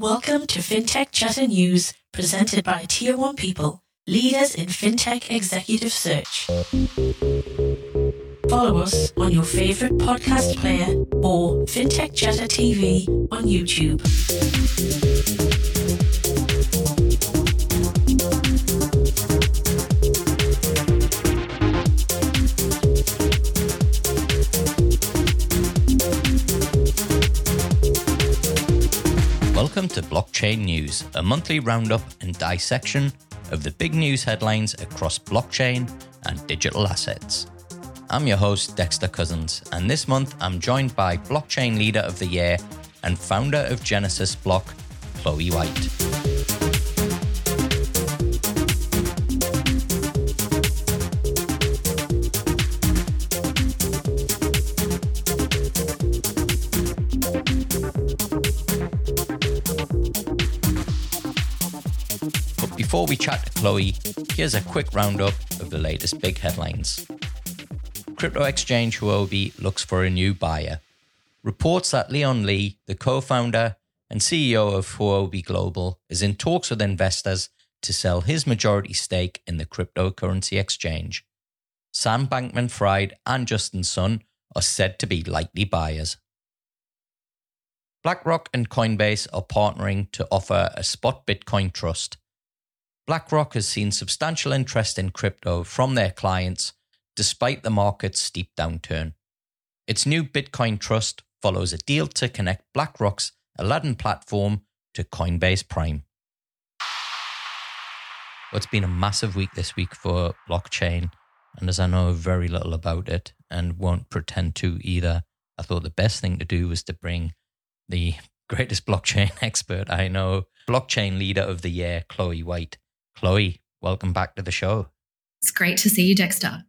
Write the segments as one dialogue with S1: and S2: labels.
S1: Welcome to FinTech Chatter News, presented by Tier 1 People, leaders in FinTech executive search. Follow us on your favorite podcast player or FinTech Chatter TV on YouTube.
S2: To Blockchain News, a monthly roundup and dissection of the big news headlines across blockchain and digital assets. I'm your host, Dexter Cousins, and this month I'm joined by Blockchain Leader of the Year and founder of Genesis Block, Chloe White. Before we chat to Chloe, here's a quick roundup of the latest big headlines. Crypto exchange Huobi looks for a new buyer. Reports that Leon Li, the co founder and CEO of Huobi Global, is in talks with investors to sell his majority stake in the cryptocurrency exchange. Sam Bankman Fried and Justin Sun are said to be likely buyers. BlackRock and Coinbase are partnering to offer a spot Bitcoin trust BlackRock has seen substantial interest in crypto from their clients despite the market's steep downturn. Its new Bitcoin trust follows a deal to connect BlackRock's Aladdin platform to Coinbase Prime. Well, it's been a massive week this week for blockchain, and as I know very little about it and won't pretend to either, I thought the best thing to do was to bring the greatest blockchain expert I know, blockchain leader of the year, Chloe White. Chloe, welcome back to the show.
S3: It's great to see you, Dexter.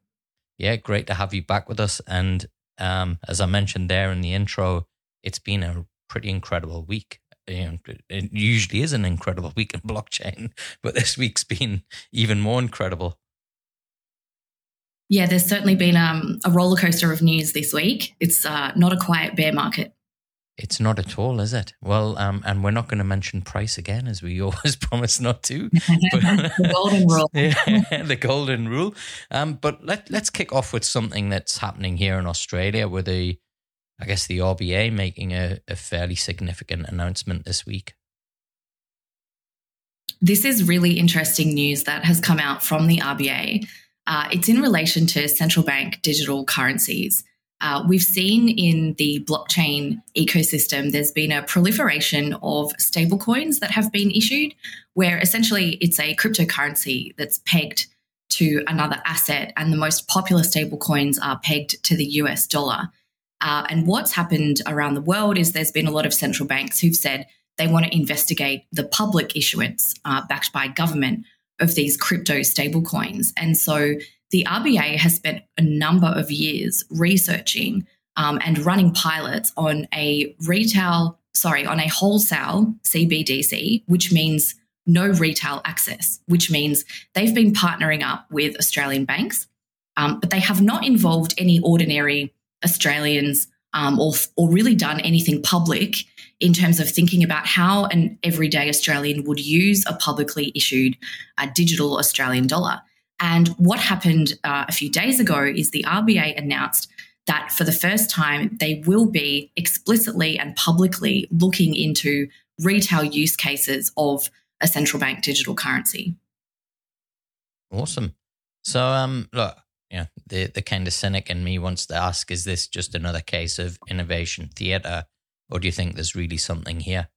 S2: Yeah, great to have you back with us. And um, as I mentioned there in the intro, it's been a pretty incredible week. You know, it usually is an incredible week in blockchain, but this week's been even more incredible.
S3: Yeah, there's certainly been um, a roller coaster of news this week. It's uh, not a quiet bear market.
S2: It's not at all, is it? Well, um, and we're not going to mention price again, as we always promise not to.
S3: the golden rule.
S2: yeah, the golden rule. Um, but let let's kick off with something that's happening here in Australia, with the, I guess, the RBA making a, a fairly significant announcement this week.
S3: This is really interesting news that has come out from the RBA. Uh, it's in relation to central bank digital currencies. Uh, we've seen in the blockchain ecosystem, there's been a proliferation of stablecoins that have been issued, where essentially it's a cryptocurrency that's pegged to another asset, and the most popular stablecoins are pegged to the US dollar. Uh, and what's happened around the world is there's been a lot of central banks who've said they want to investigate the public issuance uh, backed by government of these crypto stablecoins. And so the RBA has spent a number of years researching um, and running pilots on a retail, sorry, on a wholesale CBDC, which means no retail access, which means they've been partnering up with Australian banks, um, but they have not involved any ordinary Australians um, or, or really done anything public in terms of thinking about how an everyday Australian would use a publicly issued uh, digital Australian dollar. And what happened uh, a few days ago is the RBA announced that for the first time, they will be explicitly and publicly looking into retail use cases of a central bank digital currency.
S2: Awesome. So, um, look, yeah, the, the kind of cynic in me wants to ask is this just another case of innovation theatre, or do you think there's really something here?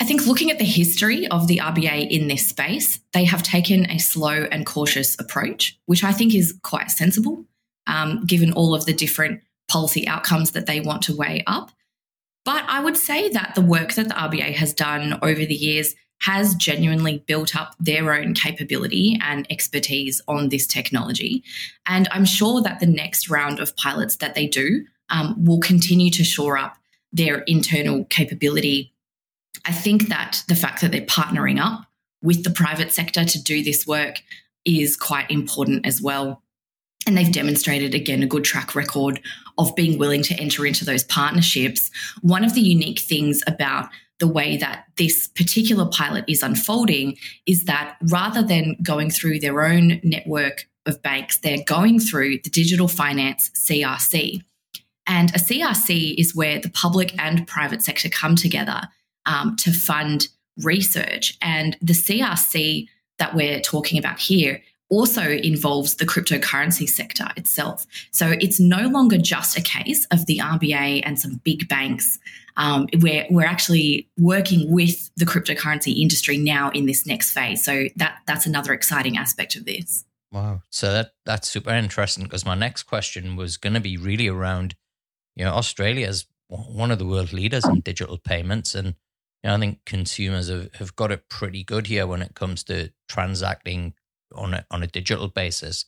S3: I think looking at the history of the RBA in this space, they have taken a slow and cautious approach, which I think is quite sensible, um, given all of the different policy outcomes that they want to weigh up. But I would say that the work that the RBA has done over the years has genuinely built up their own capability and expertise on this technology. And I'm sure that the next round of pilots that they do um, will continue to shore up their internal capability I think that the fact that they're partnering up with the private sector to do this work is quite important as well. and they've demonstrated again a good track record of being willing to enter into those partnerships. One of the unique things about the way that this particular pilot is unfolding is that rather than going through their own network of banks, they're going through the digital finance CRC. And a CRC is where the public and private sector come together um, to fund research. And the CRC that we're talking about here also involves the cryptocurrency sector itself. So it's no longer just a case of the RBA and some big banks. Um, we're, we're actually working with the cryptocurrency industry now in this next phase. So that that's another exciting aspect of this.
S2: Wow. So that that's super interesting because my next question was going to be really around, you know, Australia is one of the world leaders in digital payments. And you know, I think consumers have, have got it pretty good here when it comes to transacting on a, on a digital basis.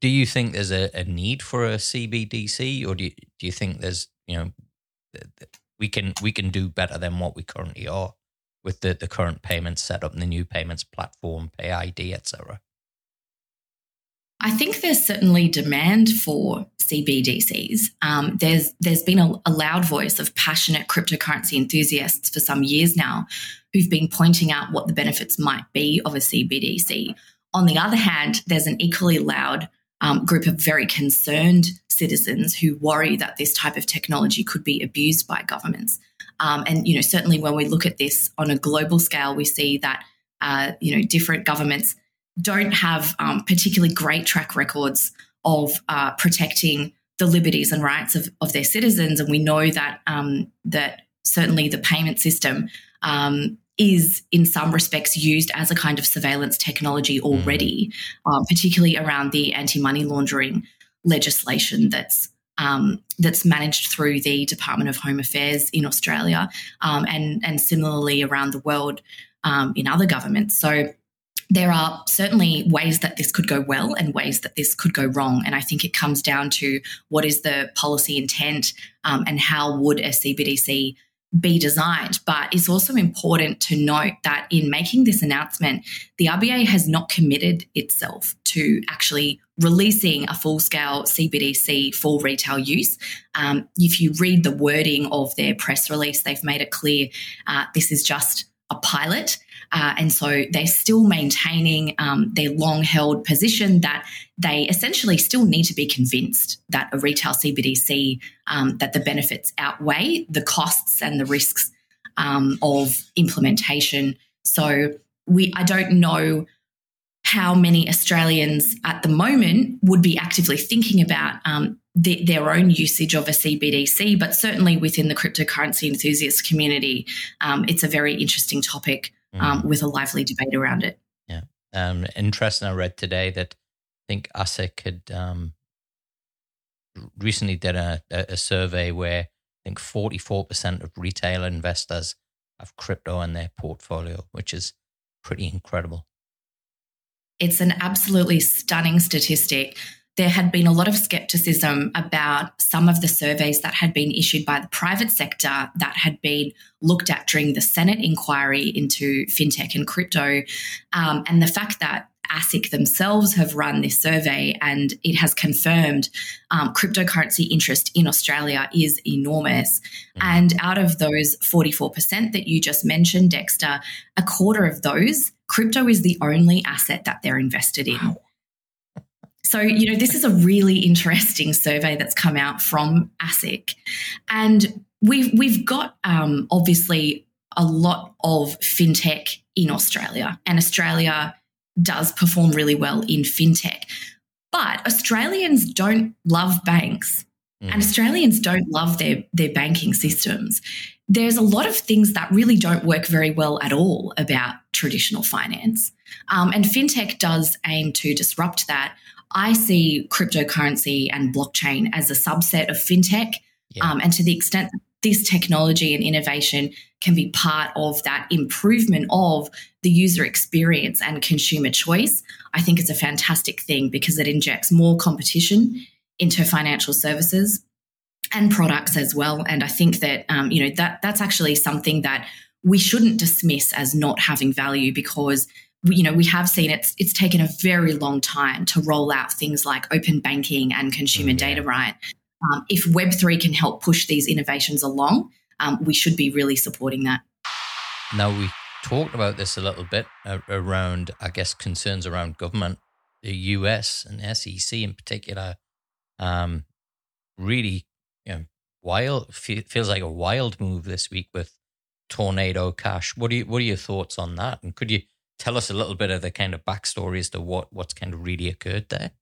S2: Do you think there's a, a need for a CBDC, or do you, do you think there's you know we can we can do better than what we currently are with the, the current payments setup and the new payments platform, PayID, etc.
S3: I think there's certainly demand for CBDCs. Um, there's there's been a, a, loud voice of passionate cryptocurrency enthusiasts for some years now, who've been pointing out what the benefits might be of a CBDC. On the other hand, there's an equally loud um, group of very concerned citizens who worry that this type of technology could be abused by governments. Um, and you know, certainly when we look at this on a global scale, we see that uh, you know different governments don't have um, particularly great track records of uh, protecting the liberties and rights of, of their citizens. And we know that um, that certainly the payment system um, is in some respects used as a kind of surveillance technology mm. already, mm. um, particularly around the anti-money laundering legislation that's um, that's managed through the Department of Home Affairs in Australia, um, and and similarly around the world um, in other governments. So there are certainly ways that this could go well and ways that this could go wrong. And I think it comes down to what is the policy intent um, and how would a CBDC be designed. But it's also important to note that in making this announcement, the RBA has not committed itself to actually releasing a full scale CBDC for retail use. Um, if you read the wording of their press release, they've made it clear uh, this is just a pilot. Uh, and so they're still maintaining um, their long held position that they essentially still need to be convinced that a retail CBDC, um, that the benefits outweigh the costs and the risks um, of implementation. So we, I don't know how many Australians at the moment would be actively thinking about um, the, their own usage of a CBDC, but certainly within the cryptocurrency enthusiast community, um, it's a very interesting topic um, mm. with a lively debate around it.
S2: Yeah. Um, interesting. I read today that I think ASIC had um, recently did a, a survey where I think 44% of retail investors have crypto in their portfolio, which is pretty incredible.
S3: It's an absolutely stunning statistic there had been a lot of skepticism about some of the surveys that had been issued by the private sector that had been looked at during the Senate inquiry into fintech and crypto. Um, and the fact that ASIC themselves have run this survey and it has confirmed um, cryptocurrency interest in Australia is enormous. Mm-hmm. And out of those 44% that you just mentioned, Dexter, a quarter of those, crypto is the only asset that they're invested in. Wow. So, you know, this is a really interesting survey that's come out from ASIC. And we've, we've got um, obviously a lot of fintech in Australia, and Australia does perform really well in fintech. But Australians don't love banks. Mm. And Australians don't love their, their banking systems. There's a lot of things that really don't work very well at all about traditional finance. Um, and fintech does aim to disrupt that I see cryptocurrency and blockchain as a subset of fintech. Yeah. Um, and to the extent this technology and innovation can be part of that improvement of the user experience and consumer choice, I think it's a fantastic thing because it injects more competition into financial services and products as well. And I think that um, you know that that's actually something that we shouldn't dismiss as not having value because we, you know, we have seen it's it's taken a very long time to roll out things like open banking and consumer mm, yeah. data right. Um, if Web three can help push these innovations along, um, we should be really supporting that.
S2: Now we talked about this a little bit uh, around, I guess, concerns around government, the US and SEC in particular. Um, really, wild feels like a wild move this week with Tornado Cash. What do you what are your thoughts on that? And could you tell us a little bit of the kind of backstory as to what what's kind of really occurred there?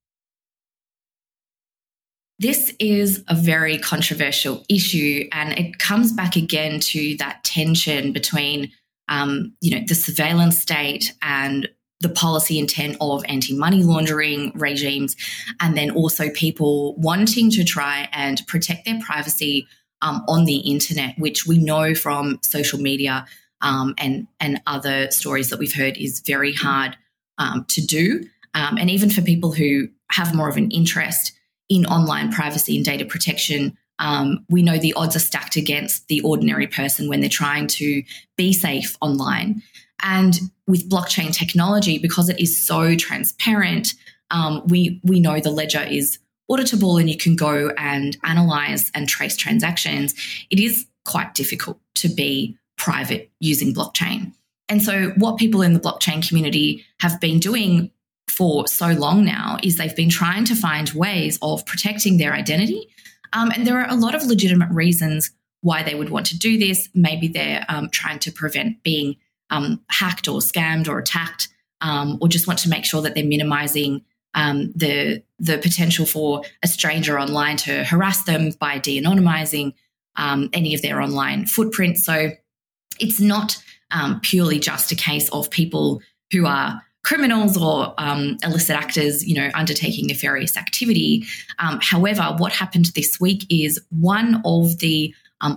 S3: This is a very controversial issue, and it comes back again to that tension between, um, you know, the surveillance state and the policy intent of anti money laundering regimes, and then also people wanting to try and protect their privacy um, on the internet, which we know from social media um, and and other stories that we've heard is very hard um, to do, um, and even for people who have more of an interest in online privacy and data protection. Um, we know the odds are stacked against the ordinary person when they're trying to be safe online. And with blockchain technology, because it is so transparent, um, we we know the ledger is auditable and you can go and analyze and trace transactions. It is quite difficult to be private using blockchain. And so, what people in the blockchain community have been doing for so long now is they've been trying to find ways of protecting their identity. Um, and there are a lot of legitimate reasons why they would want to do this. Maybe they're um, trying to prevent being um, hacked or scammed or attacked, um, or just want to make sure that they're minimizing um, the the potential for a stranger online to harass them by de-anonymizing um, any of their online footprint. So it's not um, purely just a case of people who are criminals or um, illicit actors, you know, undertaking nefarious activity. However, what happened this week is one of the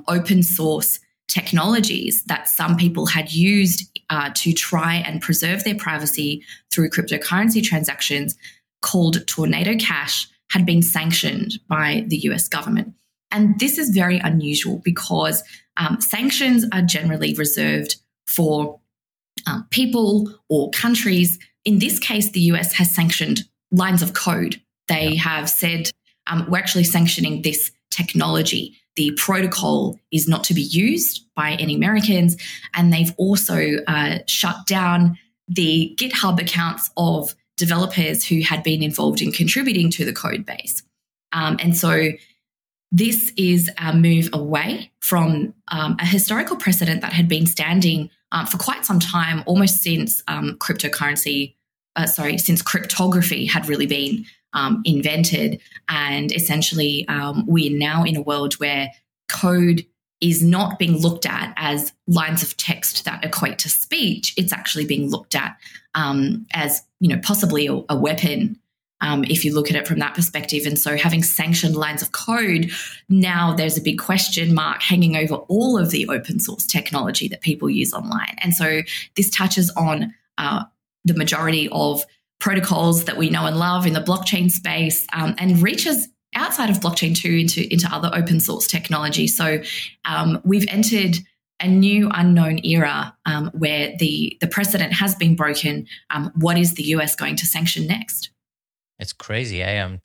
S3: open source technologies that some people had used uh, to try and preserve their privacy through cryptocurrency transactions, called Tornado Cash, had been sanctioned by the US government. And this is very unusual because um, sanctions are generally reserved for um, people or countries. In this case, the US has sanctioned lines of code. They have said, um, we're actually sanctioning this technology. The protocol is not to be used by any Americans. And they've also uh, shut down the GitHub accounts of developers who had been involved in contributing to the code base. Um, and so this is a move away from um, a historical precedent that had been standing um, for quite some time, almost since um, cryptocurrency, uh, sorry, since cryptography had really been um, invented. And essentially, um, we are now in a world where code is not being looked at as lines of text that equate to speech. It's actually being looked at um, as, you know, possibly a, a weapon um, if you look at it from that perspective. And so, having sanctioned lines of code, now there's a big question mark hanging over all of the open source technology that people use online. And so, this touches on uh, the majority of protocols that we know and love in the blockchain space um, and reaches outside of blockchain too into, into other open source technology. So, um, we've entered a new unknown era um, where the the precedent has been broken. Um, what is the US going to sanction next?
S2: It's crazy, eh? Um,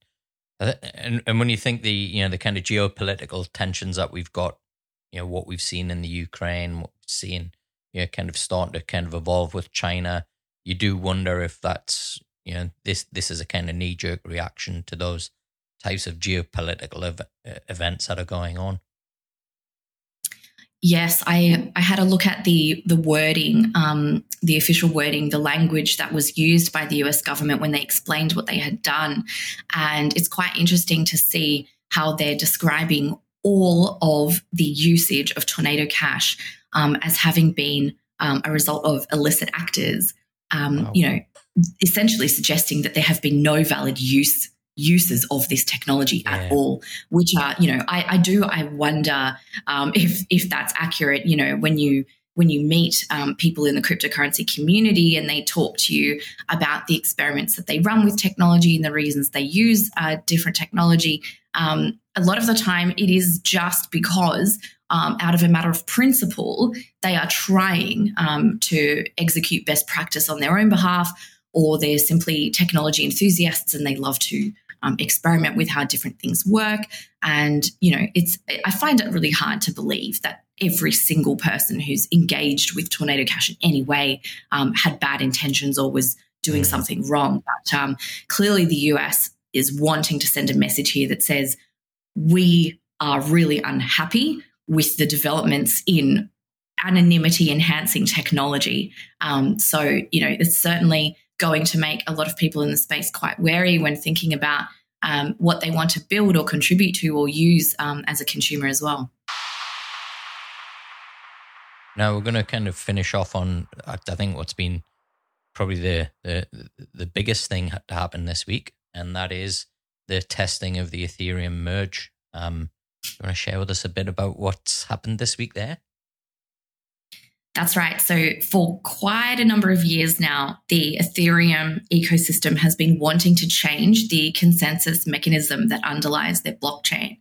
S2: and and when you think the you know the kind of geopolitical tensions that we've got, you know what we've seen in the Ukraine, what we've seen, you know, kind of starting to kind of evolve with China, you do wonder if that's you know this this is a kind of knee jerk reaction to those types of geopolitical ev- events that are going on.
S3: Yes, I, I had a look at the the wording, um, the official wording, the language that was used by the US government when they explained what they had done. And it's quite interesting to see how they're describing all of the usage of Tornado Cash um, as having been um, a result of illicit actors, um, wow. you know, essentially suggesting that there have been no valid use uses of this technology yeah. at all, which are, you know, I, I do, I wonder um, if, if that's accurate, you know, when you, when you meet um, people in the cryptocurrency community and they talk to you about the experiments that they run with technology and the reasons they use uh, different technology, um, a lot of the time it is just because um, out of a matter of principle, they are trying um, to execute best practice on their own behalf, or they're simply technology enthusiasts and they love to um, experiment with how different things work. And, you know, it's, I find it really hard to believe that every single person who's engaged with Tornado Cash in any way um, had bad intentions or was doing mm. something wrong. But um, clearly, the US is wanting to send a message here that says, we are really unhappy with the developments in anonymity enhancing technology. Um, so, you know, it's certainly going to make a lot of people in the space quite wary when thinking about um, what they want to build or contribute to or use um, as a consumer as well.
S2: Now we're going to kind of finish off on I think what's been probably the the the biggest thing to happen this week, and that is the testing of the Ethereum merge. Um, you want to share with us a bit about what's happened this week there?
S3: That's right. So, for quite a number of years now, the Ethereum ecosystem has been wanting to change the consensus mechanism that underlies their blockchain.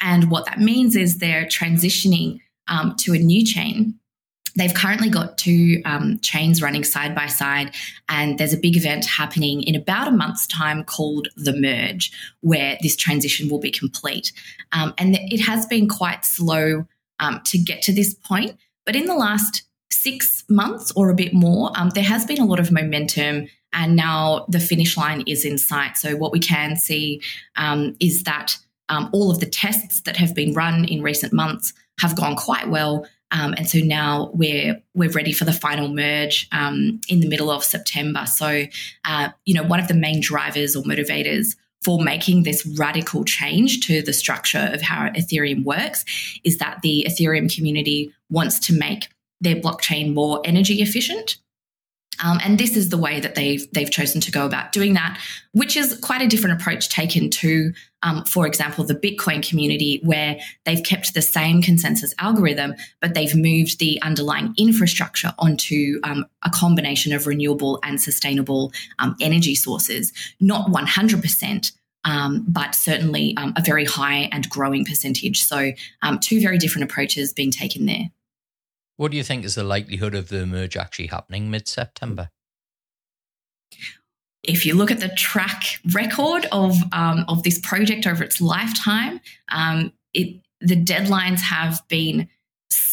S3: And what that means is they're transitioning um, to a new chain They've currently got two um, chains running side by side, and there's a big event happening in about a month's time called The Merge, where this transition will be complete. Um, and it has been quite slow um, to get to this point, but in the last six months or a bit more, um, there has been a lot of momentum. And now the finish line is in sight. So, what we can see um, is that um, all of the tests that have been run in recent months have gone quite well. Um, and so now we're we're ready for the final merge um, in the middle of September. So, uh, you know, one of the main drivers or motivators for making this radical change to the structure of how Ethereum works is that the Ethereum community wants to make their blockchain more energy efficient. Um, and this is the way that they've they've chosen to go about doing that, which is quite a different approach taken to, um, for example, the Bitcoin community, where they've kept the same consensus algorithm, but they've moved the underlying infrastructure onto um, a combination of renewable and sustainable um, energy sources, not one hundred percent. Um, but certainly um, a very high and growing percentage. So, two very different approaches being taken there.
S2: What do you think is the likelihood of the merge actually happening mid September?
S3: If you look at the track record of um, of this project over its lifetime, um, it the deadlines have been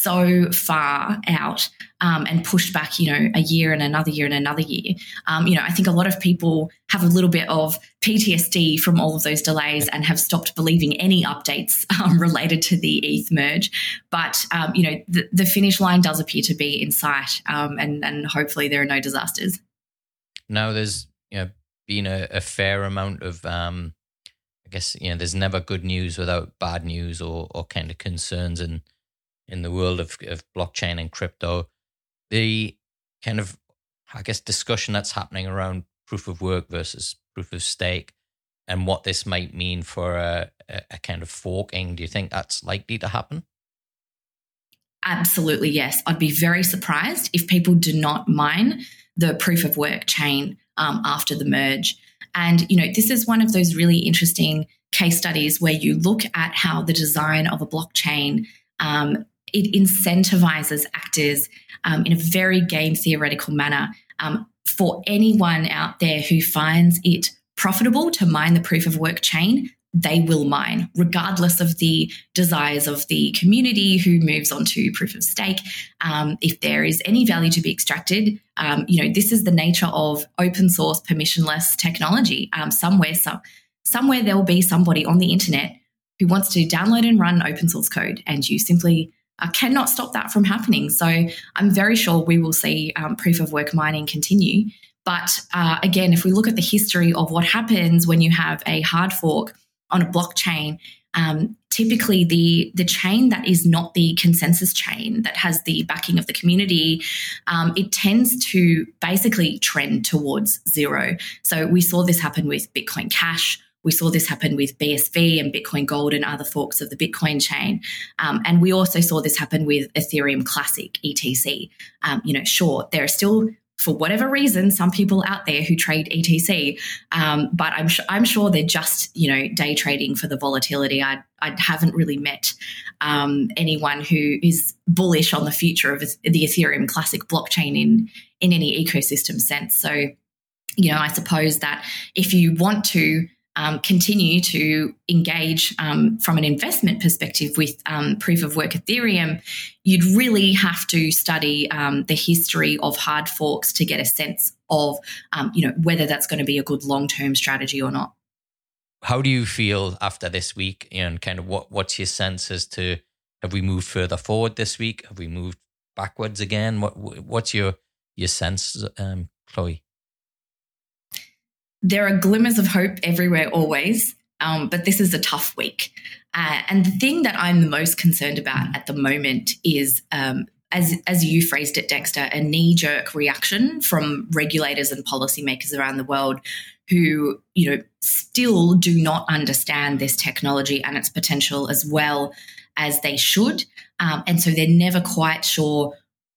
S3: so far out um, and pushed back, you know, a year and another year and another year. Um, you know, I think a lot of people have a little bit of PTSD from all of those delays and have stopped believing any updates um, related to the ETH merge. But um, you know, the, the, finish line does appear to be in sight, um, and and hopefully there are no disasters.
S2: Now, there's you know been a, a fair amount of um, I guess you know there's never good news without bad news or or kind of concerns and in the world of, of blockchain and crypto, the kind of, I guess, discussion that's happening around proof of work versus proof of stake and what this might mean for a, a, kind of forking. Do you think that's likely to happen?
S3: Absolutely, yes. I'd be very surprised if people do not mine the proof of work chain um, after the merge. And, you know, this is one of those really interesting case studies where you look at how the design of a blockchain um, it incentivizes actors um, in a very game theoretical manner um, for anyone out there who finds it profitable to mine the proof of work chain they will mine, regardless of the desires of the community who moves on to proof of stake. Um, if there is any value to be extracted, um, you know, this is the nature of open source, permissionless technology. Um, somewhere, some, somewhere there will be somebody on the internet who wants to download and run open source code, and you simply uh, cannot stop that from happening. So I'm very sure we will see um, proof of work mining continue. But uh, again, if we look at the history of what happens when you have a hard fork on a blockchain, um, typically the the chain that is not the consensus chain that has the backing of the community, um, it tends to basically trend towards zero. So we saw this happen with Bitcoin Cash. We saw this happen with BSV and Bitcoin Gold and other forks of the Bitcoin chain. Um, and we also saw this happen with Ethereum Classic, ETC. Um, you know, sure, there are still for whatever reason, some people out there who trade ETC, um, but I'm, sh- I'm sure they're just, you know, day trading for the volatility. I, I haven't really met um, anyone who is bullish on the future of the Ethereum classic blockchain in, in any ecosystem sense. So, you know, I suppose that if you want to um, continue to engage um, from an investment perspective with um, proof of work Ethereum, you'd really have to study um, the history of hard forks to get a sense of, um, you know, whether that's going to be a good long term strategy or not.
S2: How do you feel after this week, and kind of what what's your sense as to have we moved further forward this week? Have we moved backwards again? What what's your your sense, um, Chloe?
S3: There are glimmers of hope everywhere always, um, but this is a tough week. Uh, and the thing that I'm the most concerned about at the moment is, um, as, as you phrased it, Dexter, a knee jerk reaction from regulators and policymakers around the world who, you know, still do not understand this technology and its potential as well as they should. Um, and so they're never quite sure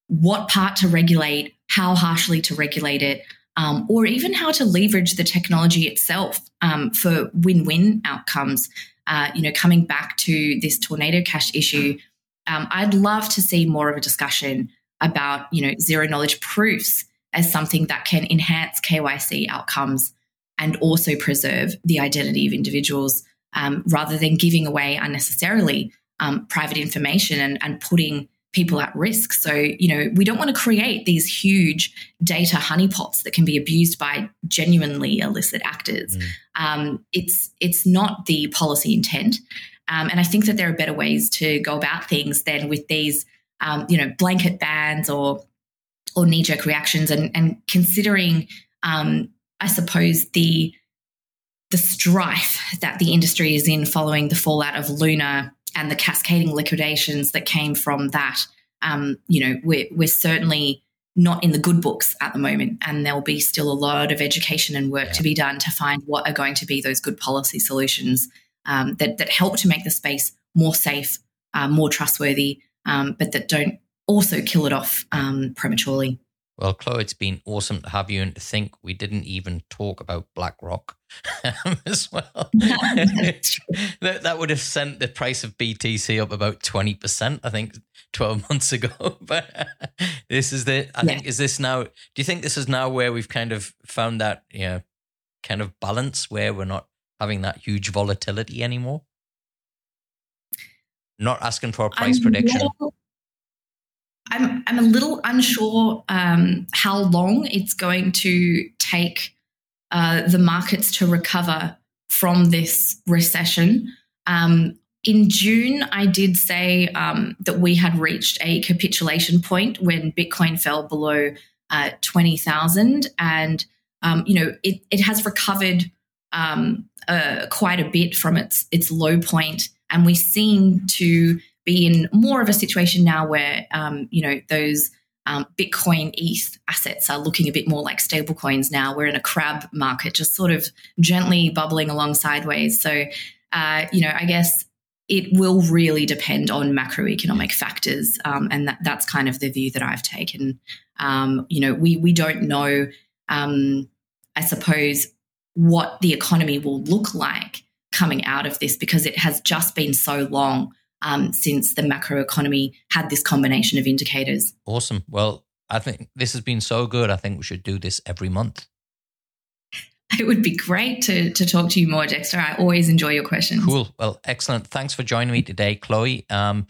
S3: what part to regulate, how harshly to regulate it, um, or even how to leverage the technology itself um, for win-win outcomes. Uh, you know, coming back to this tornado cash issue, um, I'd love to see more of a discussion about you know zero knowledge proofs as something that can enhance KYC outcomes and also preserve the identity of individuals um, rather than giving away unnecessarily um, private information and, and putting people at risk. So, you know, we don't want to create these huge data honeypots that can be abused by genuinely illicit actors. Mm. Um, it's it's not the policy intent, um, and I think that there are better ways to go about things than with these, um, you know, blanket bans or or knee jerk reactions, and and considering, um, I suppose the the strife that the industry is in following the fallout of Luna and the cascading liquidations that came from that, um, you know, we're, we're certainly not in the good books at the moment. And there'll be still a lot of education and work yeah. to be done to find what are going to be those good policy solutions um, that, that help to make the space more safe, uh, more trustworthy, um, but that don't also kill it off um, prematurely.
S2: Well, Chloe, it's been awesome to have you and to think we didn't even talk about BlackRock um, as well. that, that would have sent the price of BTC up about 20%, I think, 12 months ago. but this is the, I yeah. think, is this now, do you think this is now where we've kind of found that, you know, kind of balance where we're not having that huge volatility anymore? Not asking for a price I'm prediction.
S3: I'm I'm a little unsure um, how long it's going to take uh, the markets to recover from this recession. Um, in June, I did say um, that we had reached a capitulation point when Bitcoin fell below uh, twenty thousand, and um, you know it it has recovered um, uh, quite a bit from its its low point, and we seem to be in more of a situation now where, um, you know, those um, Bitcoin ETH assets are looking a bit more like stable coins now. We're in a crab market, just sort of gently bubbling along sideways. So, uh, you know, I guess it will really depend on macroeconomic factors, um, and that, that's kind of the view that I've taken. Um, you know, we we don't know, um, I suppose, what the economy will look like coming out of this because it has just been so long um, since the macroeconomy had this combination of indicators.
S2: Awesome. Well, I think this has been so good. I think we should do this every month.
S3: It would be great to, to talk to you more, Dexter. I always enjoy your questions.
S2: Cool. Well, excellent. Thanks for joining me today, Chloe. Um,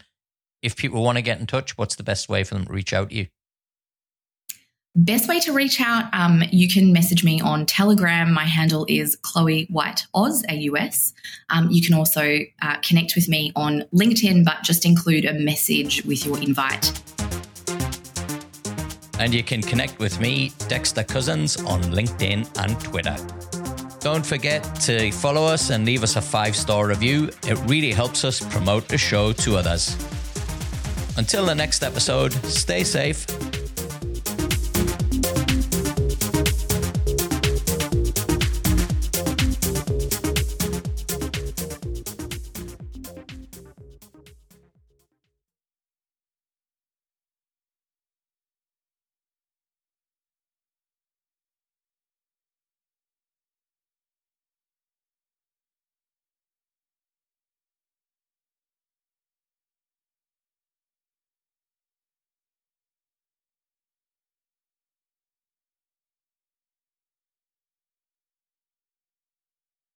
S2: if people want to get in touch, what's the best way for them to reach out to you?
S3: Best way to reach out, um, you can message me on Telegram. My handle is Chloe White Oz, AUS. Um, you can also uh, connect with me on LinkedIn, but just include a message with your invite.
S2: And you can connect with me, Dexter Cousins, on LinkedIn and Twitter. Don't forget to follow us and leave us a five star review. It really helps us promote the show to others. Until the next episode, stay safe